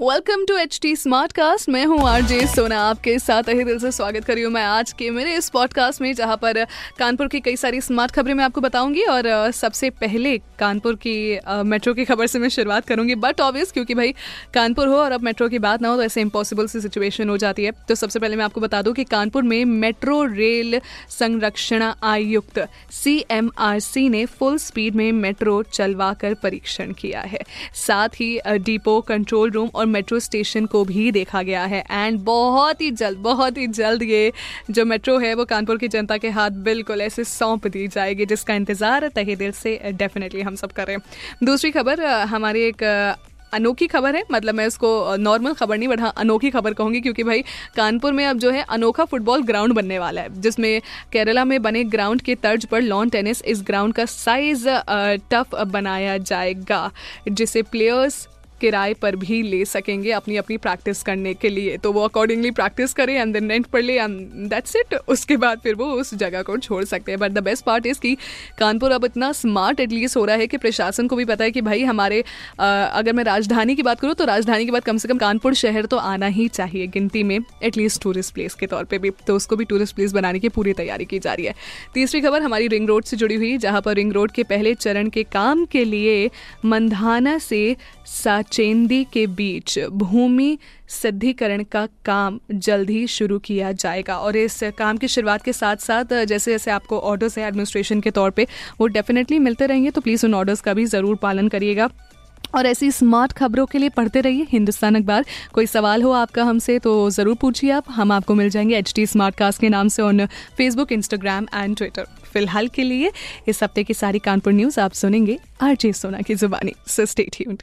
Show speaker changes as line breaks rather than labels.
welcome to H T smart cast मैं हूँ R J सोना, आपके साथ तहे दिल से स्वागत करी हूँ मैं आज के मेरे इस पॉडकास्ट में, जहाँ पर कानपुर की कई सारी स्मार्ट खबरें मैं आपको बताऊँगी और सबसे पहले कानपुर की मेट्रो की खबर से मैं शुरुआत करूँगी। बट ऑब्वियस क्योंकि भाई, कानपुर हो और अब मेट्रो की बात ना हो तो ऐसे इम्पॉसिबल सी सिचुएशन हो जाती है। तो सबसे पहले मैं आपको बता दूँ कि कानपुर में मेट्रो रेल संरक्षण आयुक्त सीएमआरसी ने फुल स्पीड में मेट्रो चलवा कर परीक्षण किया है। साथ ही डिपो कंट्रोल रूम और मेट्रो स्टेशन को भी देखा गया है। एंड बहुत ही जल्द, बहुत ही जल्द ये जो मेट्रो है, वो कानपुर की जनता के हाथ बिल्कुल ऐसे सौंप दी जाएगी, जिसका इंतज़ार तहे दिल से डेफिनेटली हम सब करें दूसरी खबर हमारी एक अनोखी खबर है। मतलब मैं उसको नॉर्मल खबर नहीं बट हाँ अनोखी खबर कहूँगी, क्योंकि भाई कानपुर में अब जो है अनोखा फुटबॉल ग्राउंड बनने वाला है, जिसमें केरला में बने ग्राउंड के तर्ज पर लॉन टेनिस इस ग्राउंड का साइज़ टफ बनाया जाएगा, जिसे प्लेयर्स किराए पर भी ले सकेंगे अपनी अपनी प्रैक्टिस करने के लिए। तो वो अकॉर्डिंगली प्रैक्टिस करें एंड देन रेंट पर ले एंड दैट्स इट उसके बाद फिर वो उस जगह को छोड़ सकते हैं। But the best part is कि कानपुर अब इतना स्मार्ट एटलीस्ट हो रहा है कि प्रशासन को भी पता है कि भाई हमारे अगर मैं राजधानी की बात करूँ तो राजधानी के बाद कम से कम कानपुर शहर तो आना ही चाहिए गिनती में एटलीस्ट टूरिस्ट प्लेस के तौर पर भी। तो उसको भी टूरिस्ट प्लेस बनाने की पूरी तैयारी की जा रही है। तीसरी खबर हमारी रिंग रोड से जुड़ी हुई, जहाँ पर रिंग रोड के पहले चरण के काम के लिए मंधाना से साचेंदी के बीच भूमि सिद्धिकरण का काम जल्द ही शुरू किया जाएगा। और इस काम की शुरुआत के साथ साथ जैसे जैसे आपको ऑर्डर्स हैं एडमिनिस्ट्रेशन के तौर पे, वो डेफिनेटली मिलते रहेंगे तो प्लीज़ उन ऑर्डर्स का भी ज़रूर पालन करिएगा। और ऐसी स्मार्ट खबरों के लिए पढ़ते रहिए हिंदुस्तान अखबार। कोई सवाल हो आपका हमसे तो ज़रूर पूछिए आप। हम आपको मिल जाएँगे एच टी स्मार्ट कास्ट के नाम से on Facebook Instagram and Twitter फ़िलहाल के लिए इस हफ़्ते की सारी कानपुर न्यूज़ आप सुनेंगे आरजे सोना की जुबानी सो स्टे ट्यून्ड